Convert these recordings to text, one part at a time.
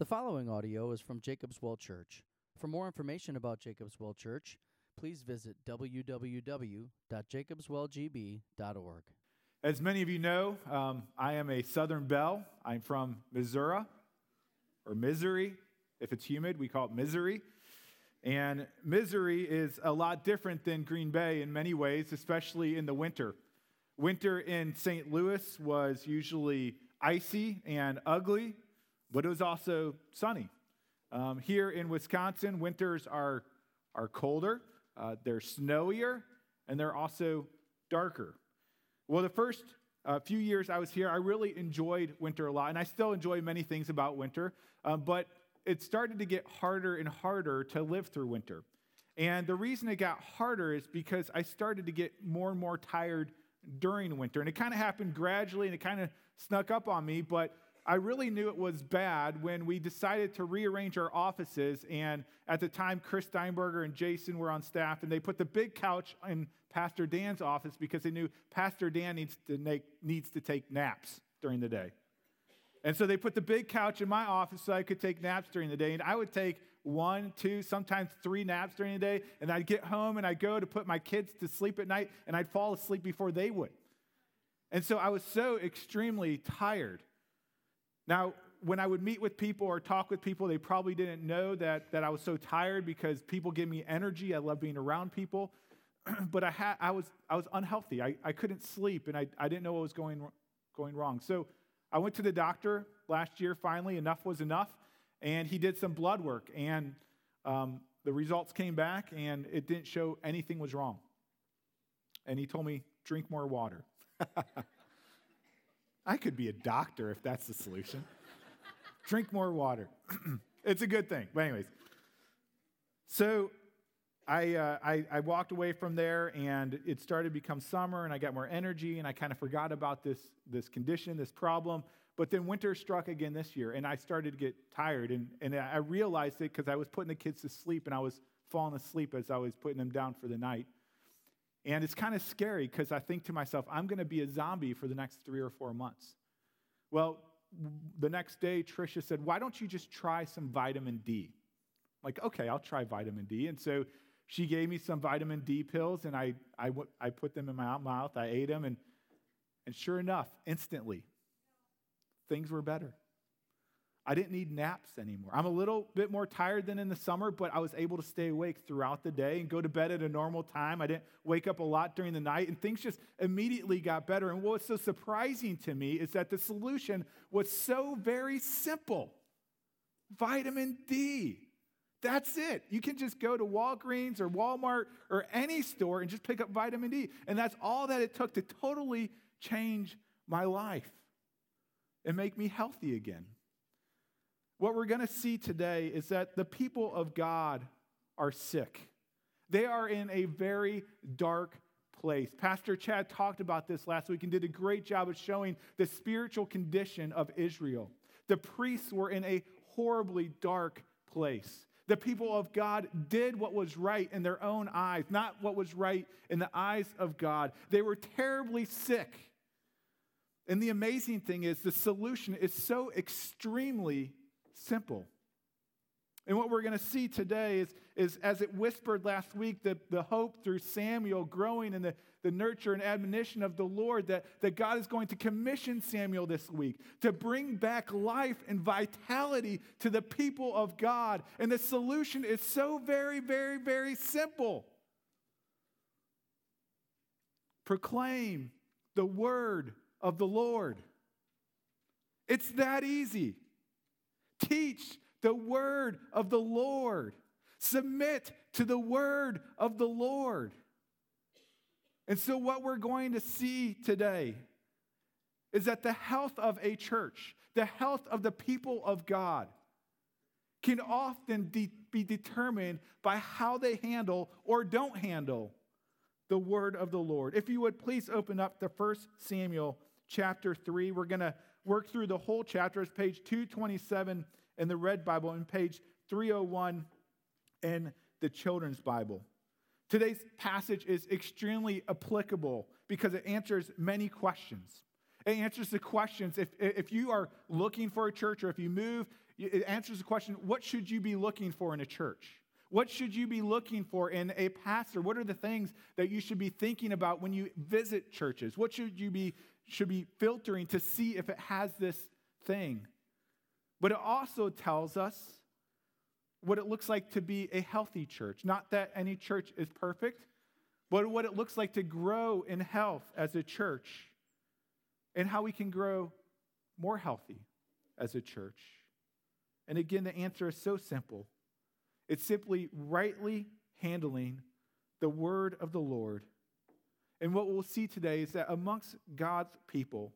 The following audio is from Jacob's Well Church. For more information about Jacob's Well Church, please visit www.jacobswellgb.org. As many of you know, um, I am a Southern Belle. I'm from Missouri, or Missouri. If it's humid, we call it misery. And misery is a lot different than Green Bay in many ways, especially in the winter. Winter in St. Louis was usually icy and ugly, but it was also sunny. Um, here in Wisconsin, winters are, are colder, uh, they're snowier, and they're also darker. Well, the first uh, few years I was here, I really enjoyed winter a lot, and I still enjoy many things about winter, um, but it started to get harder and harder to live through winter. And the reason it got harder is because I started to get more and more tired during winter. And it kind of happened gradually and it kind of snuck up on me, but I really knew it was bad when we decided to rearrange our offices. And at the time, Chris Steinberger and Jason were on staff, and they put the big couch in Pastor Dan's office because they knew Pastor Dan needs to, make, needs to take naps during the day. And so they put the big couch in my office so I could take naps during the day. And I would take one, two, sometimes three naps during the day. And I'd get home and I'd go to put my kids to sleep at night, and I'd fall asleep before they would. And so I was so extremely tired. Now, when I would meet with people or talk with people, they probably didn't know that, that I was so tired because people give me energy. I love being around people. but I, had, I, was, I was unhealthy. I, I couldn't sleep, and I, I didn't know what was going, going wrong. So I went to the doctor last year, finally. Enough was enough. And he did some blood work, and um, the results came back, and it didn't show anything was wrong. And he told me, drink more water. I could be a doctor if that's the solution. Drink more water. it's a good thing. But, anyways, so I, uh, I, I, walked away from there and it started to become summer and I got more energy and I kind of forgot about this, this condition, this problem. But then winter struck again this year and I started to get tired and, and I realized it because I was putting the kids to sleep and I was falling asleep as I was putting them down for the night. And it's kind of scary because I think to myself, I'm going to be a zombie for the next three or four months. Well, the next day, Tricia said, Why don't you just try some vitamin D? I'm like, okay, I'll try vitamin D. And so she gave me some vitamin D pills, and I, I, I put them in my mouth. I ate them, and, and sure enough, instantly, things were better. I didn't need naps anymore. I'm a little bit more tired than in the summer, but I was able to stay awake throughout the day and go to bed at a normal time. I didn't wake up a lot during the night, and things just immediately got better. And what's so surprising to me is that the solution was so very simple vitamin D. That's it. You can just go to Walgreens or Walmart or any store and just pick up vitamin D. And that's all that it took to totally change my life and make me healthy again. What we're going to see today is that the people of God are sick. They are in a very dark place. Pastor Chad talked about this last week and did a great job of showing the spiritual condition of Israel. The priests were in a horribly dark place. The people of God did what was right in their own eyes, not what was right in the eyes of God. They were terribly sick. And the amazing thing is, the solution is so extremely simple. And what we're going to see today is, is as it whispered last week, the, the hope through Samuel growing and the, the nurture and admonition of the Lord that, that God is going to commission Samuel this week to bring back life and vitality to the people of God. And the solution is so very, very, very simple proclaim the word of the Lord. It's that easy. Teach the word of the Lord. Submit to the word of the Lord. And so, what we're going to see today is that the health of a church, the health of the people of God, can often de- be determined by how they handle or don't handle the word of the Lord. If you would please open up the First Samuel chapter 3. We're going to work through the whole chapter. It's page 227 in the Red Bible and page 301 in the Children's Bible. Today's passage is extremely applicable because it answers many questions. It answers the questions. If, if you are looking for a church or if you move, it answers the question what should you be looking for in a church? What should you be looking for in a pastor? What are the things that you should be thinking about when you visit churches? What should you be should be filtering to see if it has this thing? But it also tells us what it looks like to be a healthy church. Not that any church is perfect, but what it looks like to grow in health as a church and how we can grow more healthy as a church. And again, the answer is so simple it's simply rightly handling the word of the Lord. And what we'll see today is that amongst God's people,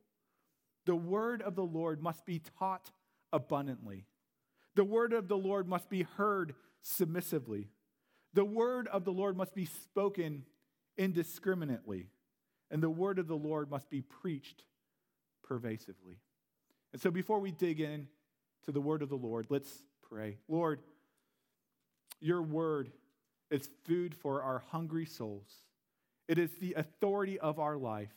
the word of the Lord must be taught abundantly. The word of the Lord must be heard submissively. The word of the Lord must be spoken indiscriminately. And the word of the Lord must be preached pervasively. And so before we dig in to the word of the Lord, let's pray. Lord, your word is food for our hungry souls. It is the authority of our life.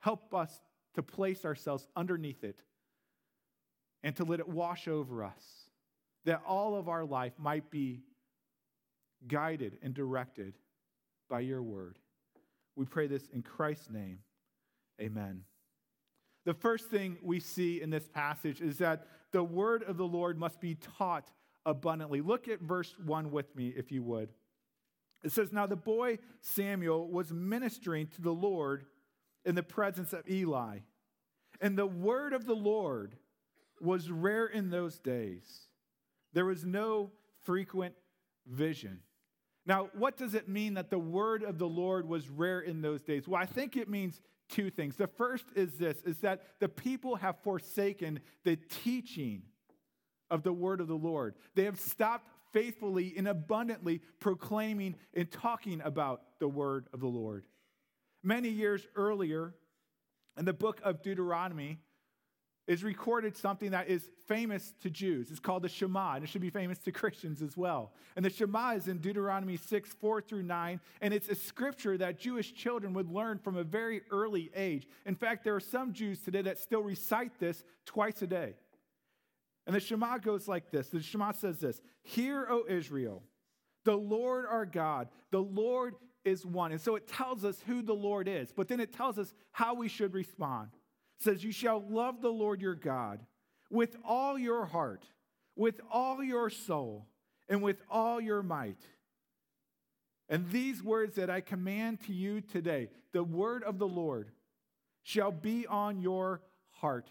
Help us to place ourselves underneath it and to let it wash over us, that all of our life might be guided and directed by your word. We pray this in Christ's name. Amen. The first thing we see in this passage is that the word of the Lord must be taught abundantly. Look at verse 1 with me, if you would. It says, Now the boy Samuel was ministering to the Lord in the presence of Eli. And the word of the Lord was rare in those days. There was no frequent vision. Now, what does it mean that the word of the Lord was rare in those days? Well, I think it means two things. The first is this is that the people have forsaken the teaching of the word of the Lord. They have stopped faithfully and abundantly proclaiming and talking about the word of the Lord. Many years earlier, in the book of Deuteronomy, is recorded something that is famous to Jews. It's called the Shema, and it should be famous to Christians as well. And the Shema is in Deuteronomy 6, 4 through 9, and it's a scripture that Jewish children would learn from a very early age. In fact, there are some Jews today that still recite this twice a day. And the Shema goes like this The Shema says this Hear, O Israel, the Lord our God, the Lord is one. And so it tells us who the Lord is, but then it tells us how we should respond says, You shall love the Lord your God with all your heart, with all your soul, and with all your might. And these words that I command to you today, the word of the Lord, shall be on your heart.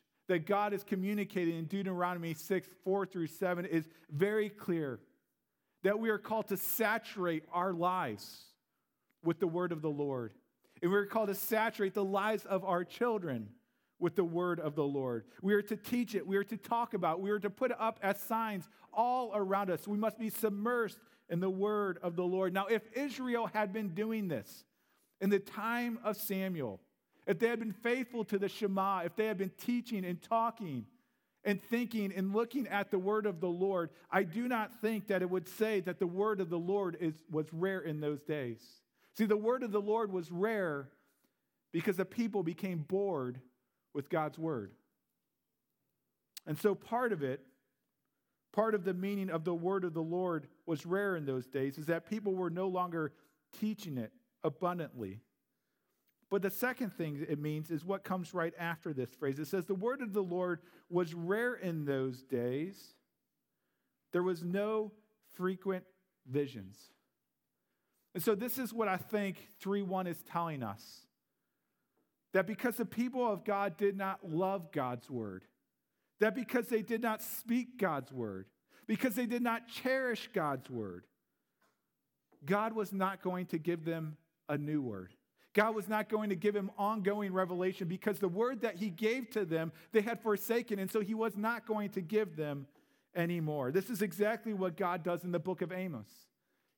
that God is communicating in Deuteronomy 6 4 through 7 is very clear that we are called to saturate our lives with the word of the Lord. And we're called to saturate the lives of our children with the word of the Lord. We are to teach it, we are to talk about, we are to put it up as signs all around us. We must be submersed in the word of the Lord. Now, if Israel had been doing this in the time of Samuel, if they had been faithful to the Shema, if they had been teaching and talking and thinking and looking at the word of the Lord, I do not think that it would say that the word of the Lord is, was rare in those days. See, the word of the Lord was rare because the people became bored with God's word. And so part of it, part of the meaning of the word of the Lord was rare in those days, is that people were no longer teaching it abundantly. But the second thing it means is what comes right after this phrase. It says, The word of the Lord was rare in those days. There was no frequent visions. And so, this is what I think 3 1 is telling us that because the people of God did not love God's word, that because they did not speak God's word, because they did not cherish God's word, God was not going to give them a new word. God was not going to give him ongoing revelation because the word that he gave to them they had forsaken, and so he was not going to give them anymore. This is exactly what God does in the book of Amos.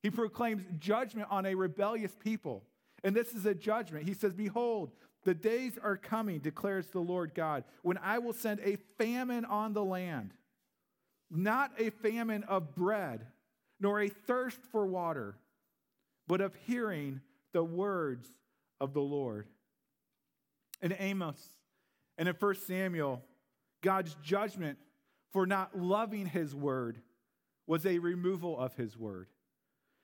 He proclaims judgment on a rebellious people. And this is a judgment. He says, Behold, the days are coming, declares the Lord God, when I will send a famine on the land, not a famine of bread, nor a thirst for water, but of hearing the words of the Lord. In Amos and in 1 Samuel, God's judgment for not loving his word was a removal of his word.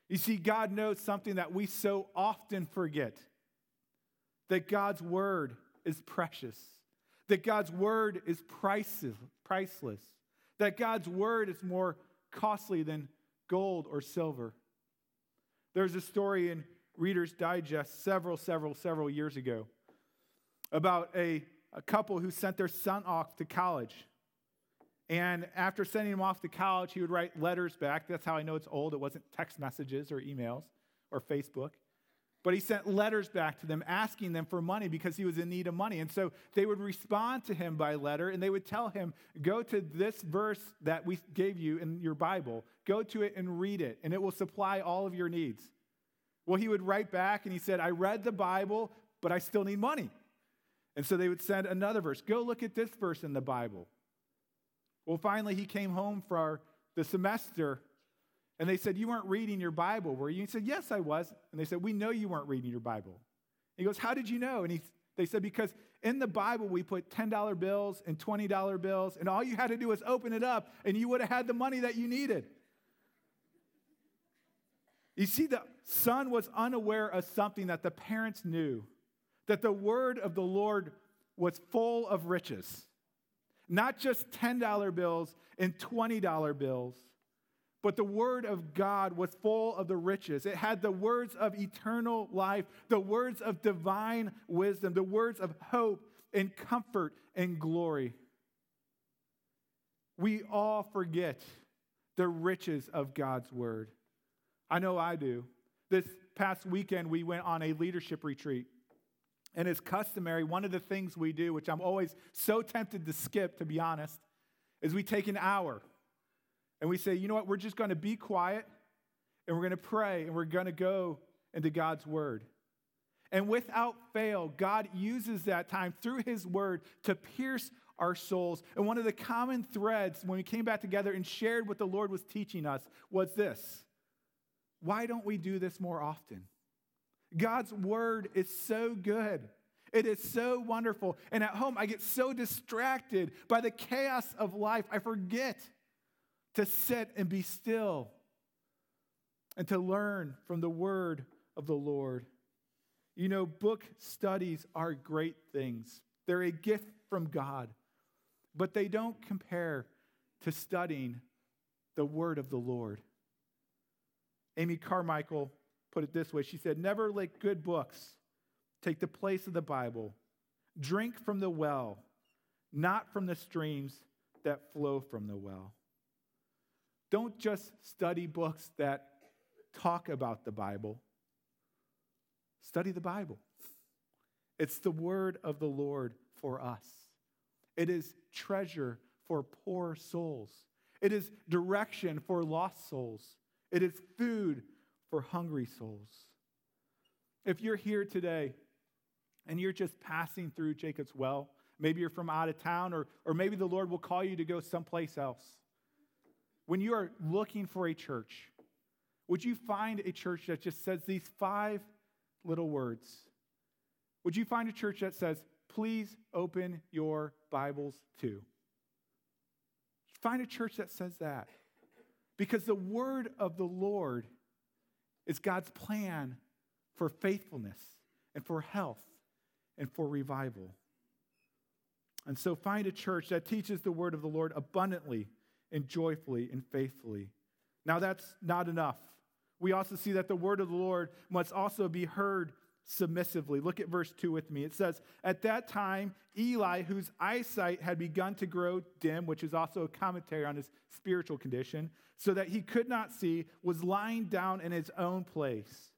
You see, God knows something that we so often forget that God's word is precious, that God's word is priceless, that God's word is more costly than gold or silver. There's a story in Reader's Digest several, several, several years ago about a, a couple who sent their son off to college. And after sending him off to college, he would write letters back. That's how I know it's old. It wasn't text messages or emails or Facebook. But he sent letters back to them asking them for money because he was in need of money. And so they would respond to him by letter and they would tell him, Go to this verse that we gave you in your Bible, go to it and read it, and it will supply all of your needs. Well, he would write back and he said, I read the Bible, but I still need money. And so they would send another verse, Go look at this verse in the Bible. Well, finally, he came home for the semester and they said, You weren't reading your Bible, were you? He said, Yes, I was. And they said, We know you weren't reading your Bible. He goes, How did you know? And he, they said, Because in the Bible, we put $10 bills and $20 bills, and all you had to do was open it up, and you would have had the money that you needed. You see, the son was unaware of something that the parents knew that the word of the Lord was full of riches. Not just $10 bills and $20 bills, but the word of God was full of the riches. It had the words of eternal life, the words of divine wisdom, the words of hope and comfort and glory. We all forget the riches of God's word. I know I do. This past weekend, we went on a leadership retreat. And as customary, one of the things we do, which I'm always so tempted to skip, to be honest, is we take an hour and we say, you know what, we're just going to be quiet and we're going to pray and we're going to go into God's word. And without fail, God uses that time through his word to pierce our souls. And one of the common threads when we came back together and shared what the Lord was teaching us was this why don't we do this more often? God's word is so good. It is so wonderful. And at home, I get so distracted by the chaos of life, I forget to sit and be still and to learn from the word of the Lord. You know, book studies are great things, they're a gift from God, but they don't compare to studying the word of the Lord. Amy Carmichael put it this way she said, Never let good books take the place of the Bible. Drink from the well, not from the streams that flow from the well. Don't just study books that talk about the Bible, study the Bible. It's the word of the Lord for us. It is treasure for poor souls. It is direction for lost souls. It is food for hungry souls. If you're here today and you're just passing through Jacob's Well, maybe you're from out of town, or, or maybe the Lord will call you to go someplace else when you are looking for a church, would you find a church that just says these five little words? Would you find a church that says, please open your Bibles to? Find a church that says that. Because the word of the Lord is God's plan for faithfulness and for health and for revival. And so find a church that teaches the word of the Lord abundantly and joyfully and faithfully. Now, that's not enough. We also see that the word of the Lord must also be heard submissively. Look at verse 2 with me. It says, At that time, Eli, whose eyesight had begun to grow dim, which is also a commentary on his spiritual condition, so that he could not see, was lying down in his own place.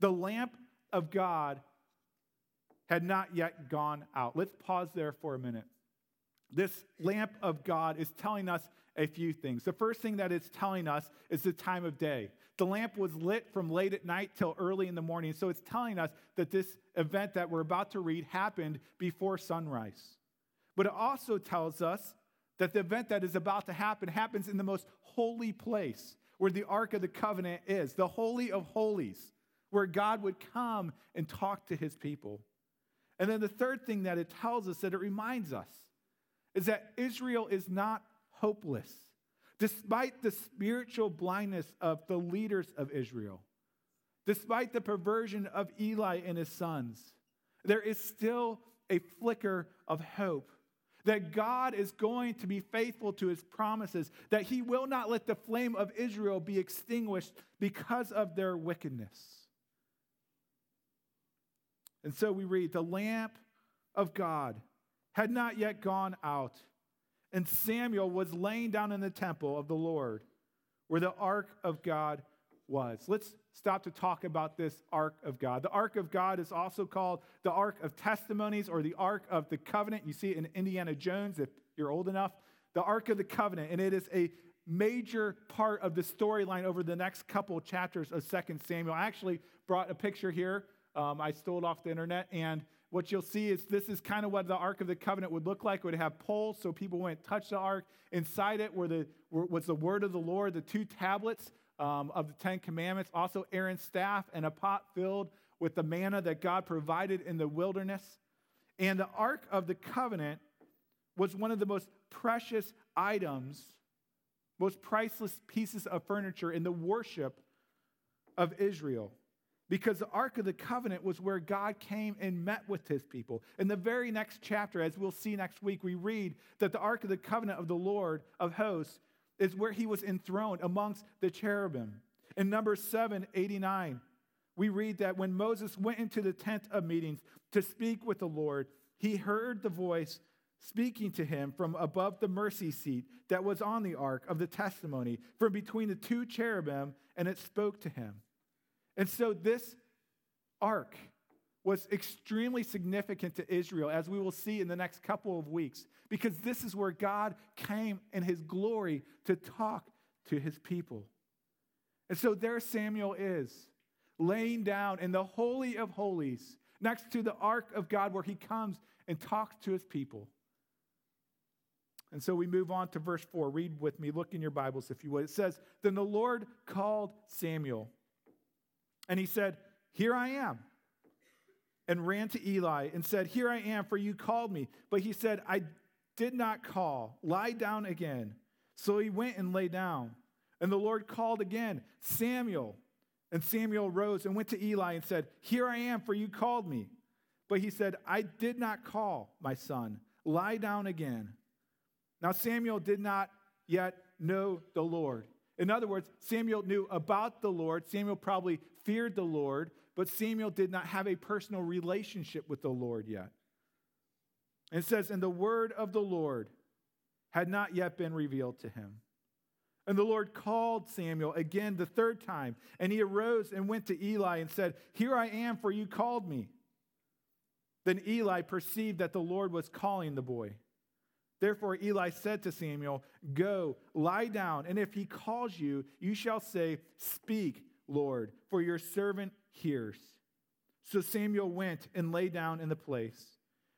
The lamp of God had not yet gone out. Let's pause there for a minute. This lamp of God is telling us a few things. The first thing that it's telling us is the time of day. The lamp was lit from late at night till early in the morning. So it's telling us that this event that we're about to read happened before sunrise. But it also tells us that the event that is about to happen happens in the most holy place where the Ark of the Covenant is, the Holy of Holies, where God would come and talk to his people. And then the third thing that it tells us, that it reminds us, is that Israel is not hopeless, despite the spiritual blindness of the leaders of Israel, despite the perversion of Eli and his sons. There is still a flicker of hope that God is going to be faithful to his promises, that he will not let the flame of Israel be extinguished because of their wickedness. And so we read, the lamp of God had not yet gone out, and Samuel was laying down in the temple of the Lord where the ark of God was. Let's stop to talk about this ark of God. The ark of God is also called the ark of testimonies or the ark of the covenant. You see it in Indiana Jones if you're old enough. The ark of the covenant, and it is a major part of the storyline over the next couple chapters of Second Samuel. I actually brought a picture here. Um, I stole it off the internet, and what you'll see is this is kind of what the Ark of the Covenant would look like. It would have poles so people wouldn't touch the Ark. Inside it were the, were, was the word of the Lord, the two tablets um, of the Ten Commandments, also Aaron's staff and a pot filled with the manna that God provided in the wilderness. And the Ark of the Covenant was one of the most precious items, most priceless pieces of furniture in the worship of Israel because the Ark of the Covenant was where God came and met with his people. In the very next chapter, as we'll see next week, we read that the Ark of the Covenant of the Lord of hosts is where he was enthroned amongst the cherubim. In Numbers 7 89, we read that when Moses went into the tent of meetings to speak with the Lord, he heard the voice speaking to him from above the mercy seat that was on the ark of the testimony, from between the two cherubim, and it spoke to him. And so this ark was extremely significant to Israel, as we will see in the next couple of weeks, because this is where God came in his glory to talk to his people. And so there Samuel is, laying down in the Holy of Holies, next to the ark of God, where he comes and talks to his people. And so we move on to verse 4. Read with me, look in your Bibles if you would. It says, Then the Lord called Samuel. And he said, Here I am. And ran to Eli and said, Here I am, for you called me. But he said, I did not call. Lie down again. So he went and lay down. And the Lord called again, Samuel. And Samuel rose and went to Eli and said, Here I am, for you called me. But he said, I did not call, my son. Lie down again. Now Samuel did not yet know the Lord. In other words, Samuel knew about the Lord. Samuel probably feared the Lord, but Samuel did not have a personal relationship with the Lord yet. And it says, And the word of the Lord had not yet been revealed to him. And the Lord called Samuel again the third time, and he arose and went to Eli and said, Here I am, for you called me. Then Eli perceived that the Lord was calling the boy. Therefore, Eli said to Samuel, Go, lie down, and if he calls you, you shall say, Speak, Lord, for your servant hears. So Samuel went and lay down in the place.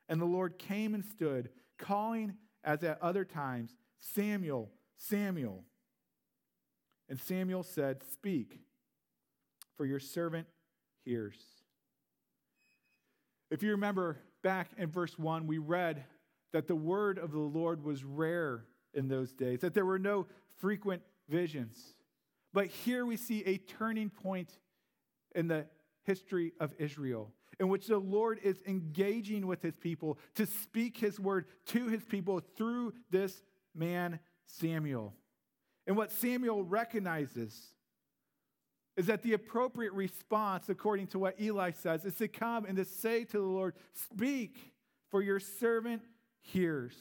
And the Lord came and stood, calling as at other times, Samuel, Samuel. And Samuel said, Speak, for your servant hears. If you remember back in verse 1, we read that the word of the Lord was rare in those days, that there were no frequent visions. But here we see a turning point in the history of Israel, in which the Lord is engaging with his people to speak his word to his people through this man, Samuel. And what Samuel recognizes is that the appropriate response, according to what Eli says, is to come and to say to the Lord, Speak, for your servant hears.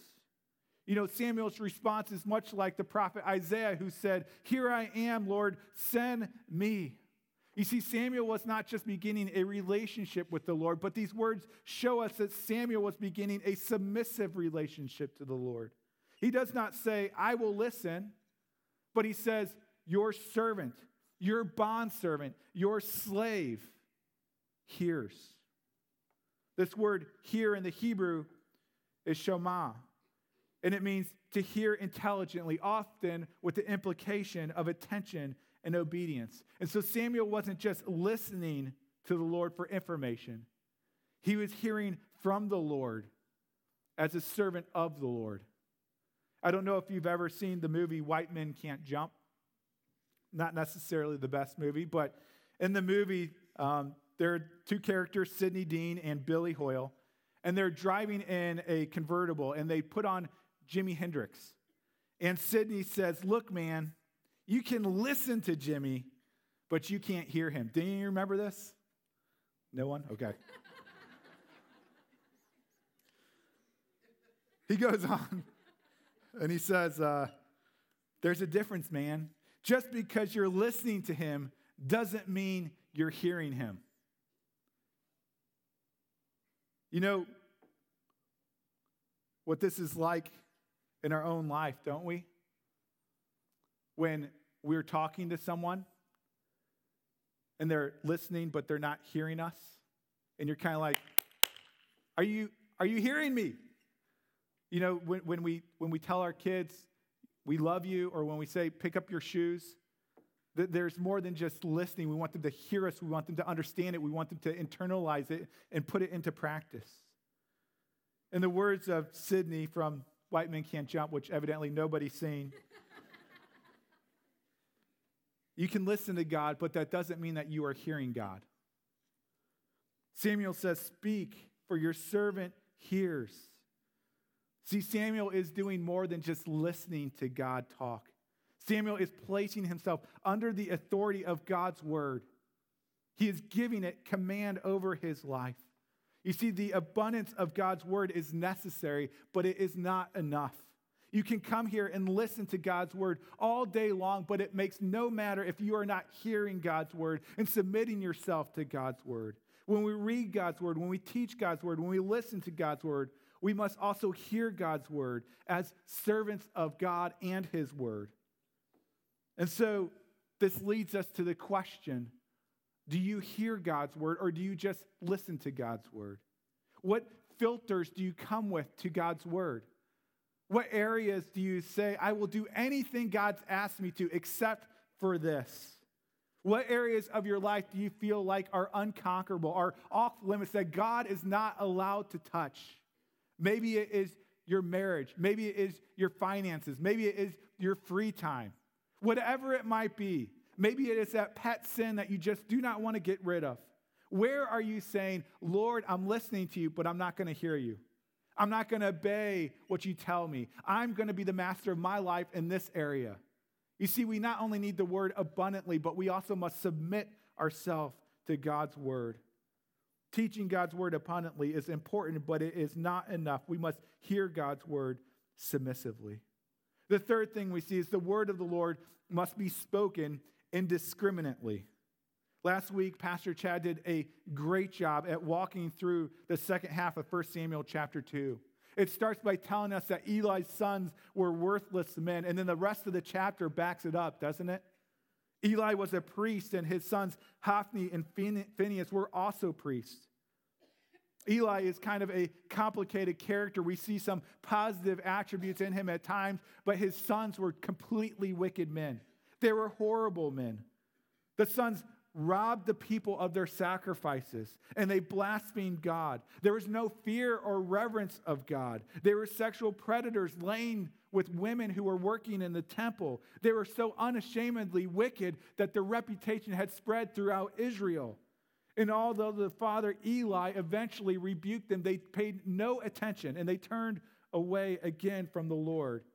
You know, Samuel's response is much like the prophet Isaiah who said, Here I am, Lord, send me. You see, Samuel was not just beginning a relationship with the Lord, but these words show us that Samuel was beginning a submissive relationship to the Lord. He does not say, I will listen, but he says, Your servant, your bondservant, your slave hears. This word hear in the Hebrew is shema, and it means to hear intelligently, often with the implication of attention and obedience. And so Samuel wasn't just listening to the Lord for information, he was hearing from the Lord as a servant of the Lord. I don't know if you've ever seen the movie White Men Can't Jump. Not necessarily the best movie, but in the movie, um, there are two characters, Sidney Dean and Billy Hoyle, and they're driving in a convertible and they put on Jimi Hendrix. And Sidney says, Look, man, you can listen to Jimi, but you can't hear him. Do you remember this? No one? Okay. he goes on and he says, uh, There's a difference, man. Just because you're listening to him doesn't mean you're hearing him. You know what this is like in our own life, don't we? when we're talking to someone and they're listening, but they're not hearing us. And you're kind of like, are you, are you hearing me? You know, when, when, we, when we tell our kids, we love you, or when we say, pick up your shoes, that there's more than just listening. We want them to hear us. We want them to understand it. We want them to internalize it and put it into practice. In the words of Sidney from White Men Can't Jump, which evidently nobody's seen, you can listen to God, but that doesn't mean that you are hearing God. Samuel says, Speak, for your servant hears. See, Samuel is doing more than just listening to God talk. Samuel is placing himself under the authority of God's word. He is giving it command over his life. You see, the abundance of God's word is necessary, but it is not enough. You can come here and listen to God's word all day long, but it makes no matter if you are not hearing God's word and submitting yourself to God's word. When we read God's word, when we teach God's word, when we listen to God's word, we must also hear God's word as servants of God and his word. And so this leads us to the question do you hear God's word or do you just listen to God's word? What filters do you come with to God's word? What areas do you say, I will do anything God's asked me to except for this? What areas of your life do you feel like are unconquerable, are off limits that God is not allowed to touch? Maybe it is your marriage. Maybe it is your finances. Maybe it is your free time. Whatever it might be. Maybe it is that pet sin that you just do not want to get rid of. Where are you saying, Lord, I'm listening to you, but I'm not going to hear you? I'm not going to obey what you tell me. I'm going to be the master of my life in this area. You see, we not only need the word abundantly, but we also must submit ourselves to God's word. Teaching God's word abundantly is important, but it is not enough. We must hear God's word submissively. The third thing we see is the word of the Lord must be spoken indiscriminately. Last week, Pastor Chad did a great job at walking through the second half of 1 Samuel chapter 2. It starts by telling us that Eli's sons were worthless men, and then the rest of the chapter backs it up, doesn't it? Eli was a priest, and his sons Hophni and Phineas were also priests. Eli is kind of a complicated character. We see some positive attributes in him at times, but his sons were completely wicked men. They were horrible men. The sons robbed the people of their sacrifices and they blasphemed God. There was no fear or reverence of God. They were sexual predators laying with women who were working in the temple. They were so unashamedly wicked that their reputation had spread throughout Israel. And although the father Eli eventually rebuked them, they paid no attention and they turned away again from the Lord.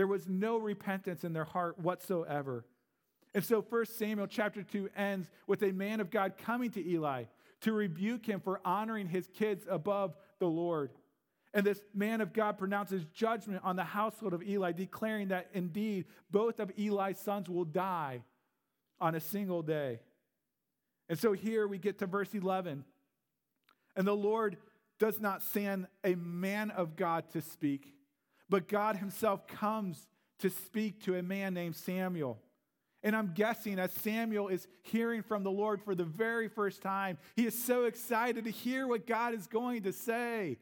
There was no repentance in their heart whatsoever. And so 1 Samuel chapter 2 ends with a man of God coming to Eli to rebuke him for honoring his kids above the Lord. And this man of God pronounces judgment on the household of Eli, declaring that indeed both of Eli's sons will die on a single day. And so here we get to verse 11. And the Lord does not send a man of God to speak, but God himself comes to speak to a man named Samuel. And I'm guessing as Samuel is hearing from the Lord for the very first time, he is so excited to hear what God is going to say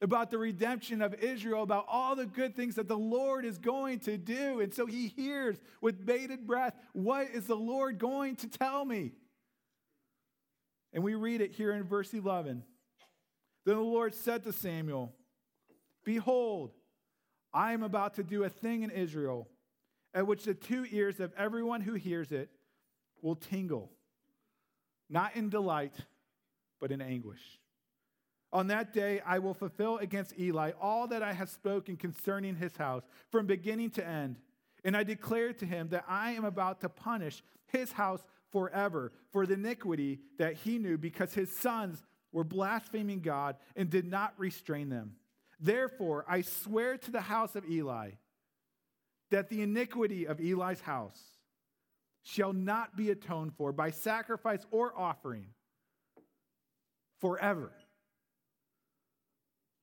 about the redemption of Israel, about all the good things that the Lord is going to do. And so he hears with bated breath, What is the Lord going to tell me? And we read it here in verse 11. Then the Lord said to Samuel, Behold, I am about to do a thing in Israel at which the two ears of everyone who hears it will tingle, not in delight, but in anguish. On that day, I will fulfill against Eli all that I have spoken concerning his house from beginning to end. And I declare to him that I am about to punish his house forever for the iniquity that he knew because his sons were blaspheming God and did not restrain them. Therefore, I swear to the house of Eli that the iniquity of Eli's house shall not be atoned for by sacrifice or offering forever.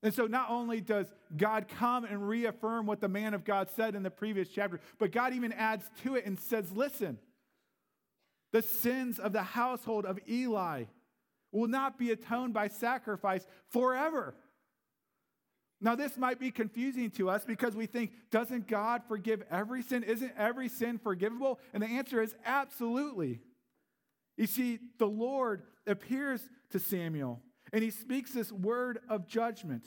And so, not only does God come and reaffirm what the man of God said in the previous chapter, but God even adds to it and says, Listen, the sins of the household of Eli will not be atoned by sacrifice forever. Now, this might be confusing to us because we think, doesn't God forgive every sin? Isn't every sin forgivable? And the answer is absolutely. You see, the Lord appears to Samuel and he speaks this word of judgment.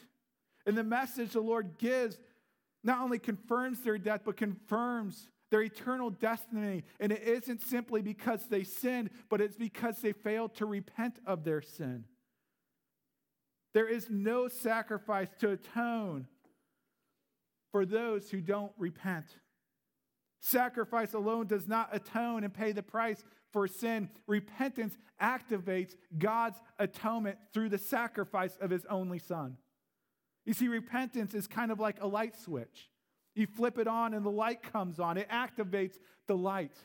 And the message the Lord gives not only confirms their death, but confirms their eternal destiny. And it isn't simply because they sinned, but it's because they failed to repent of their sin. There is no sacrifice to atone for those who don't repent. Sacrifice alone does not atone and pay the price for sin. Repentance activates God's atonement through the sacrifice of his only son. You see, repentance is kind of like a light switch. You flip it on and the light comes on, it activates the light.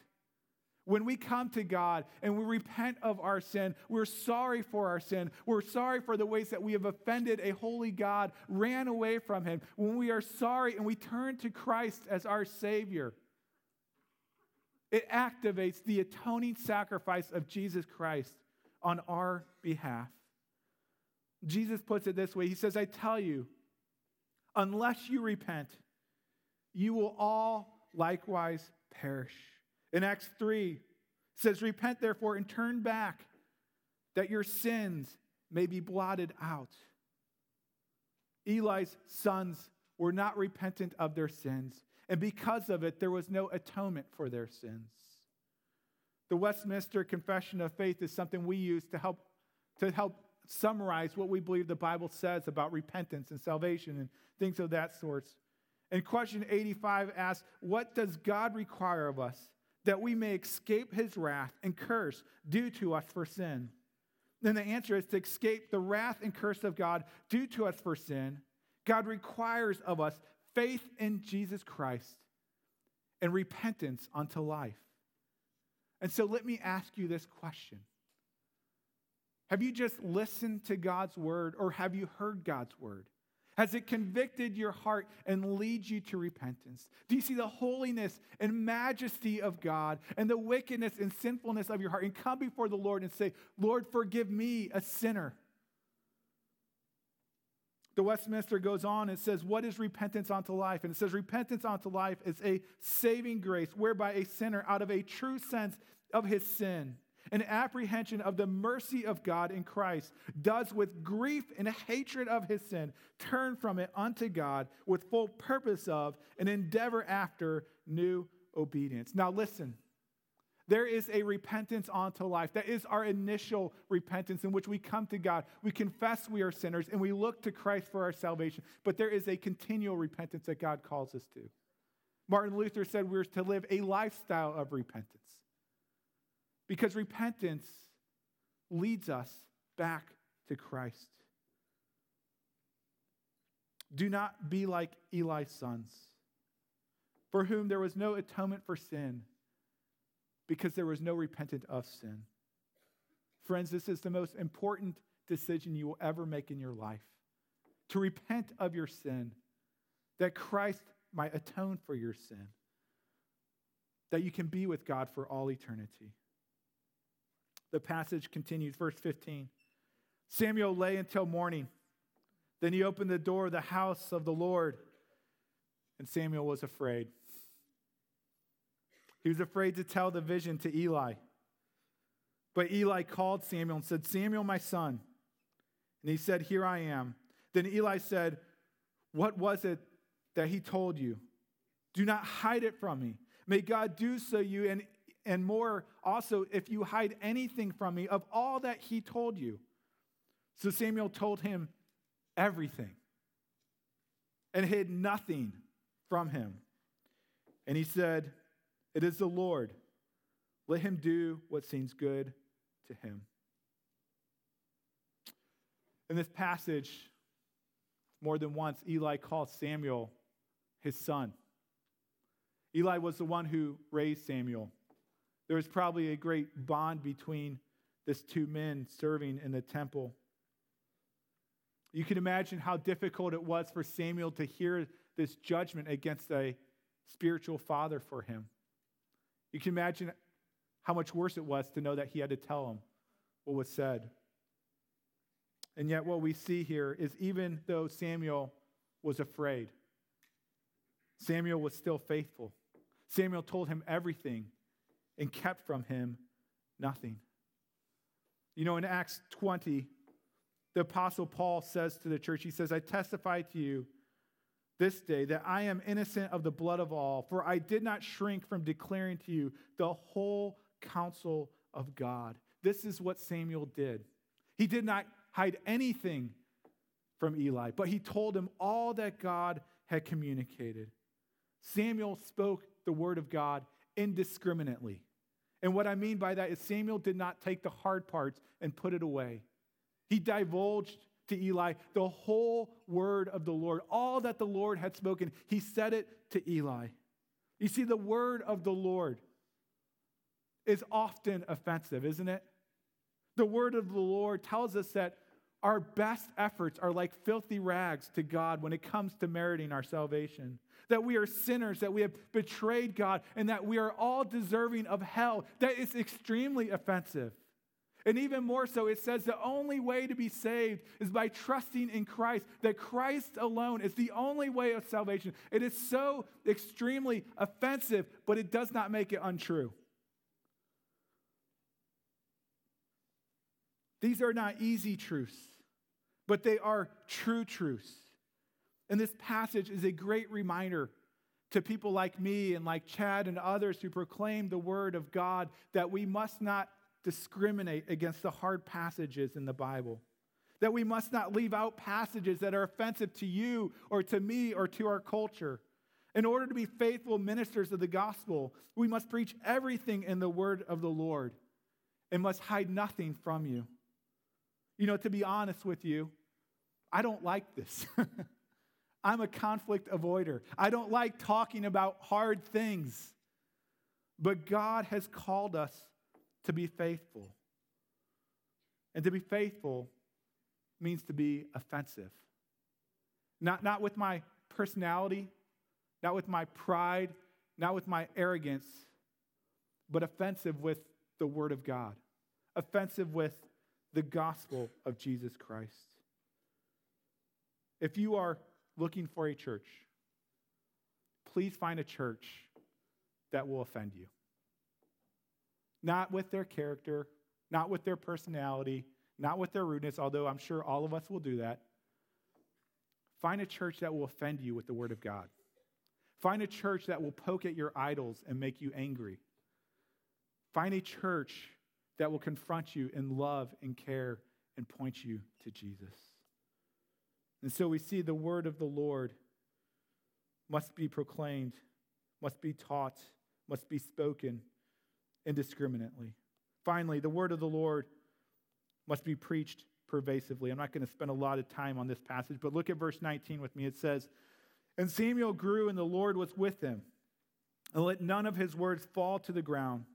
When we come to God and we repent of our sin, we're sorry for our sin. We're sorry for the ways that we have offended a holy God, ran away from Him. When we are sorry and we turn to Christ as our Savior, it activates the atoning sacrifice of Jesus Christ on our behalf. Jesus puts it this way He says, I tell you, unless you repent, you will all likewise perish. In Acts 3, says, Repent therefore and turn back, that your sins may be blotted out. Eli's sons were not repentant of their sins, and because of it, there was no atonement for their sins. The Westminster Confession of Faith is something we use to help, to help summarize what we believe the Bible says about repentance and salvation and things of that sort. And question 85 asks, What does God require of us that we may escape his wrath and curse due to us for sin? Then the answer is to escape the wrath and curse of God due to us for sin. God requires of us faith in Jesus Christ and repentance unto life. And so let me ask you this question Have you just listened to God's word or have you heard God's word? Has it convicted your heart and leads you to repentance? Do you see the holiness and majesty of God and the wickedness and sinfulness of your heart and come before the Lord and say, Lord, forgive me, a sinner? The Westminster goes on and says, What is repentance unto life? And it says, Repentance unto life is a saving grace whereby a sinner, out of a true sense of his sin, an apprehension of the mercy of God in Christ, does with grief and hatred of his sin turn from it unto God with full purpose of and endeavor after new obedience. Now, listen. There is a repentance unto life. That is our initial repentance in which we come to God. We confess we are sinners and we look to Christ for our salvation. But there is a continual repentance that God calls us to. Martin Luther said we're to live a lifestyle of repentance. Because repentance leads us back to Christ. Do not be like Eli's sons, for whom there was no atonement for sin, because there was no repentant of sin. Friends, this is the most important decision you will ever make in your life to repent of your sin, that Christ might atone for your sin, that you can be with God for all eternity. The passage continues, verse 15. Samuel lay until morning. Then he opened the door of the house of the Lord, and Samuel was afraid. He was afraid to tell the vision to Eli. But Eli called Samuel and said, Samuel, my son. And he said, Here I am. Then Eli said, What was it that he told you? Do not hide it from me. May God do so you and, and more also if you hide anything from me of all that he told you. So Samuel told him everything and hid nothing from him. And he said, It is the Lord. Let him do what seems good to him. In this passage, more than once, Eli called Samuel his son. Eli was the one who raised Samuel. There was probably a great bond between these two men serving in the temple. You can imagine how difficult it was for Samuel to hear this judgment against a spiritual father for him. You can imagine how much worse it was to know that he had to tell him what was said. And yet, what we see here is even though Samuel was afraid, Samuel was still faithful. Samuel told him everything and kept from him nothing. You know, in Acts 20, the Apostle Paul says to the church, he says, I testify to you this day that I am innocent of the blood of all, for I did not shrink from declaring to you the whole counsel of God. This is what Samuel did. He did not hide anything from Eli, but he told him all that God had communicated. Samuel spoke the word of God indiscriminately. And what I mean by that is Samuel did not take the hard parts and put it away. He divulged to Eli the whole word of the Lord, all that the Lord had spoken. He said it to Eli. You see, the word of the Lord is often offensive, isn't it? The word of the Lord tells us that our best efforts are like filthy rags to God when it comes to meriting our salvation. That we are sinners, that we have betrayed God, and that we are all deserving of hell. That is extremely offensive. And even more so, it says the only way to be saved is by trusting in Christ, that Christ alone is the only way of salvation. It is so extremely offensive, but it does not make it untrue. These are not easy truths, but they are true truths. And this passage is a great reminder to people like me and like Chad and others who proclaim the word of God that we must not discriminate against the hard passages in the Bible. That we must not leave out passages that are offensive to you or to me or to our culture. In order to be faithful ministers of the gospel, we must preach everything in the word of the Lord and must hide nothing from you. You know, to be honest with you, I don't like this. I'm a conflict avoider. I don't like talking about hard things. But God has called us to be faithful. And to be faithful means to be offensive. Not, not with my personality, not with my pride, not with my arrogance, but offensive with the Word of God, offensive with the gospel of Jesus Christ. If you are looking for a church, please find a church that will offend you. Not with their character, not with their personality, not with their rudeness, although I'm sure all of us will do that. Find a church that will offend you with the Word of God. Find a church that will poke at your idols and make you angry. Find a church that will confront you in love and care and point you to Jesus. And so we see the word of the Lord must be proclaimed, must be taught, must be spoken indiscriminately. Finally, the word of the Lord must be preached pervasively. I'm not going to spend a lot of time on this passage, but look at verse 19 with me. It says, And Samuel grew, and the Lord was with him, and let none of his words fall to the ground.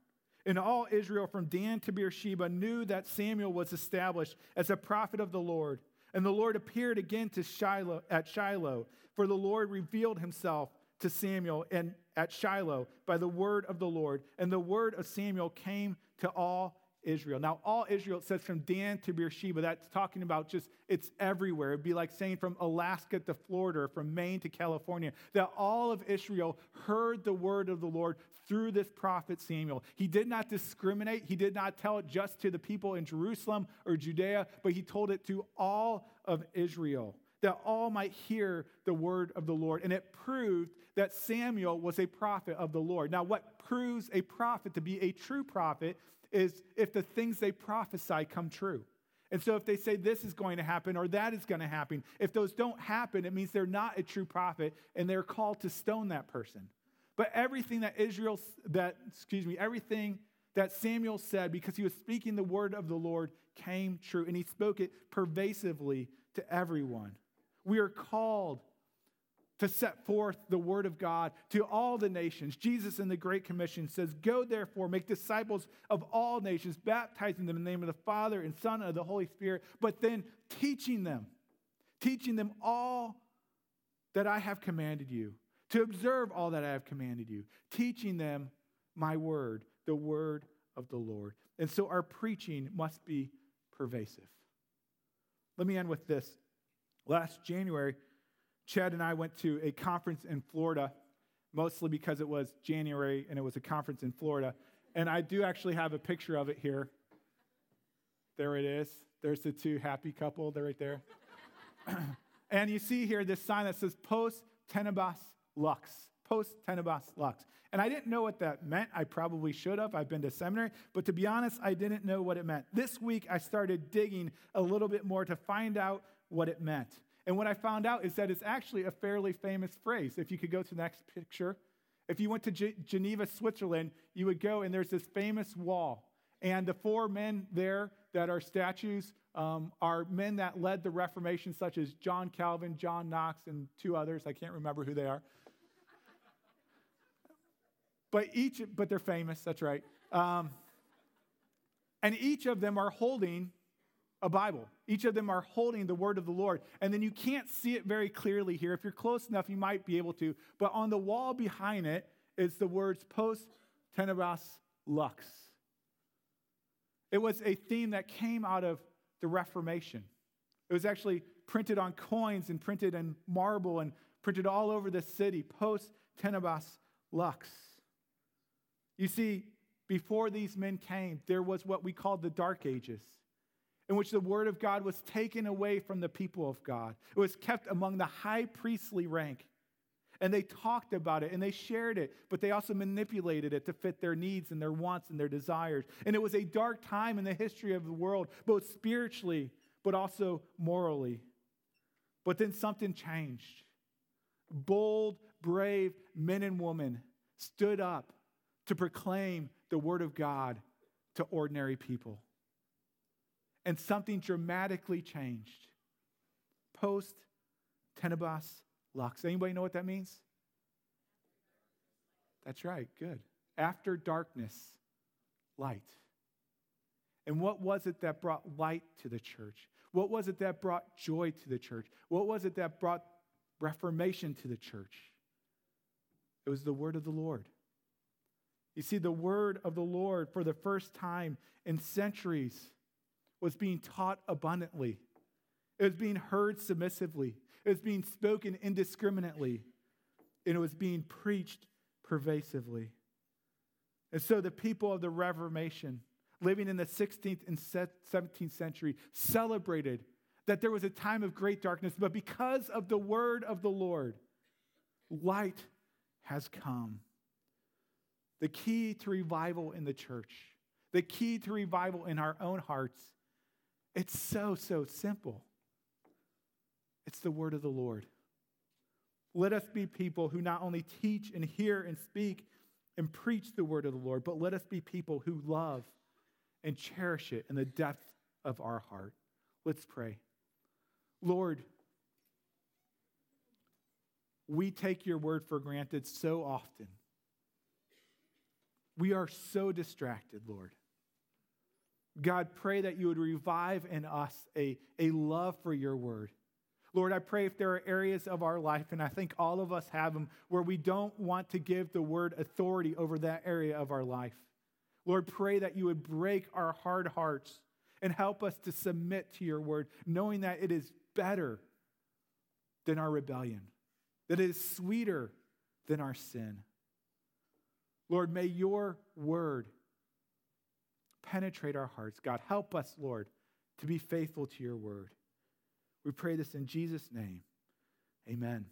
And all Israel from Dan to Beersheba knew that Samuel was established as a prophet of the Lord. And the Lord appeared again to Shiloh at Shiloh, for the Lord revealed himself to Samuel and at Shiloh by the word of the Lord. And the word of Samuel came to all Israel. Now, all Israel, it says from Dan to Beersheba, that's talking about just, it's everywhere. It'd be like saying from Alaska to Florida, or from Maine to California, that all of Israel heard the word of the Lord through this prophet Samuel. He did not discriminate, he did not tell it just to the people in Jerusalem or Judea, but he told it to all of Israel. That all might hear the word of the Lord. And it proved that Samuel was a prophet of the Lord. Now, what proves a prophet to be a true prophet is if the things they prophesy come true. And so if they say this is going to happen or that is going to happen, if those don't happen, it means they're not a true prophet and they're called to stone that person. But everything that Israel that excuse me, everything that Samuel said because he was speaking the word of the Lord came true and he spoke it pervasively to everyone. We are called to set forth the word of God to all the nations. Jesus in the Great Commission says, Go therefore, make disciples of all nations, baptizing them in the name of the Father and Son and of the Holy Spirit, but then teaching them, teaching them all that I have commanded you, to observe all that I have commanded you, teaching them my word, the word of the Lord. And so our preaching must be pervasive. Let me end with this. Last January, Chad and I went to a conference in Florida, mostly because it was January and it was a conference in Florida. And I do actually have a picture of it here. There it is. There's the two happy couple. They're right there. and you see here this sign that says Post Tenebras Lux. Post Tenebras Lux. And I didn't know what that meant. I probably should have. I've been to seminary. But to be honest, I didn't know what it meant. This week, I started digging a little bit more to find out what it meant. And what I found out is that it's actually a fairly famous phrase. If you could go to the next picture. If you went to G- Geneva, Switzerland, you would go and there's this famous wall. And the four men there that are statues um, are men that led the Reformation, such as John Calvin, John Knox, and two others. I can't remember who they are. but each, but they're famous. That's right. Um, and each of them are holding a Bible. Each of them are holding the word of the Lord. And then you can't see it very clearly here. If you're close enough, you might be able to. But on the wall behind it is the words post tenebras lux. It was a theme that came out of the Reformation. It was actually printed on coins and printed in marble and printed all over the city post tenebras lux. You see, before these men came, there was what we called the Dark Ages in which the word of God was taken away from the people of God. It was kept among the high priestly rank. And they talked about it and they shared it, but they also manipulated it to fit their needs and their wants and their desires. And it was a dark time in the history of the world, both spiritually, but also morally. But then something changed. Bold, brave men and women stood up to proclaim the word of God to ordinary people and something dramatically changed. Post tenebras lux. Anybody know what that means? That's right, good. After darkness, light. And what was it that brought light to the church? What was it that brought joy to the church? What was it that brought reformation to the church? It was the word of the Lord. You see, the word of the Lord for the first time in centuries was being taught abundantly. It was being heard submissively. It was being spoken indiscriminately. And it was being preached pervasively. And so the people of the Reformation, living in the 16th and 17th century, celebrated that there was a time of great darkness, but because of the word of the Lord, light has come. The key to revival in the church, the key to revival in our own hearts it's so, so simple. It's the word of the Lord. Let us be people who not only teach and hear and speak and preach the word of the Lord, but let us be people who love and cherish it in the depth of our heart. Let's pray. Lord, we take your word for granted so often. We are so distracted, Lord. God, pray that you would revive in us a, a love for your word. Lord, I pray if there are areas of our life, and I think all of us have them, where we don't want to give the word authority over that area of our life. Lord, pray that you would break our hard hearts and help us to submit to your word, knowing that it is better than our rebellion, that it is sweeter than our sin. Lord, may your word penetrate our hearts. God, help us, Lord, to be faithful to your word. We pray this in Jesus' name. Amen.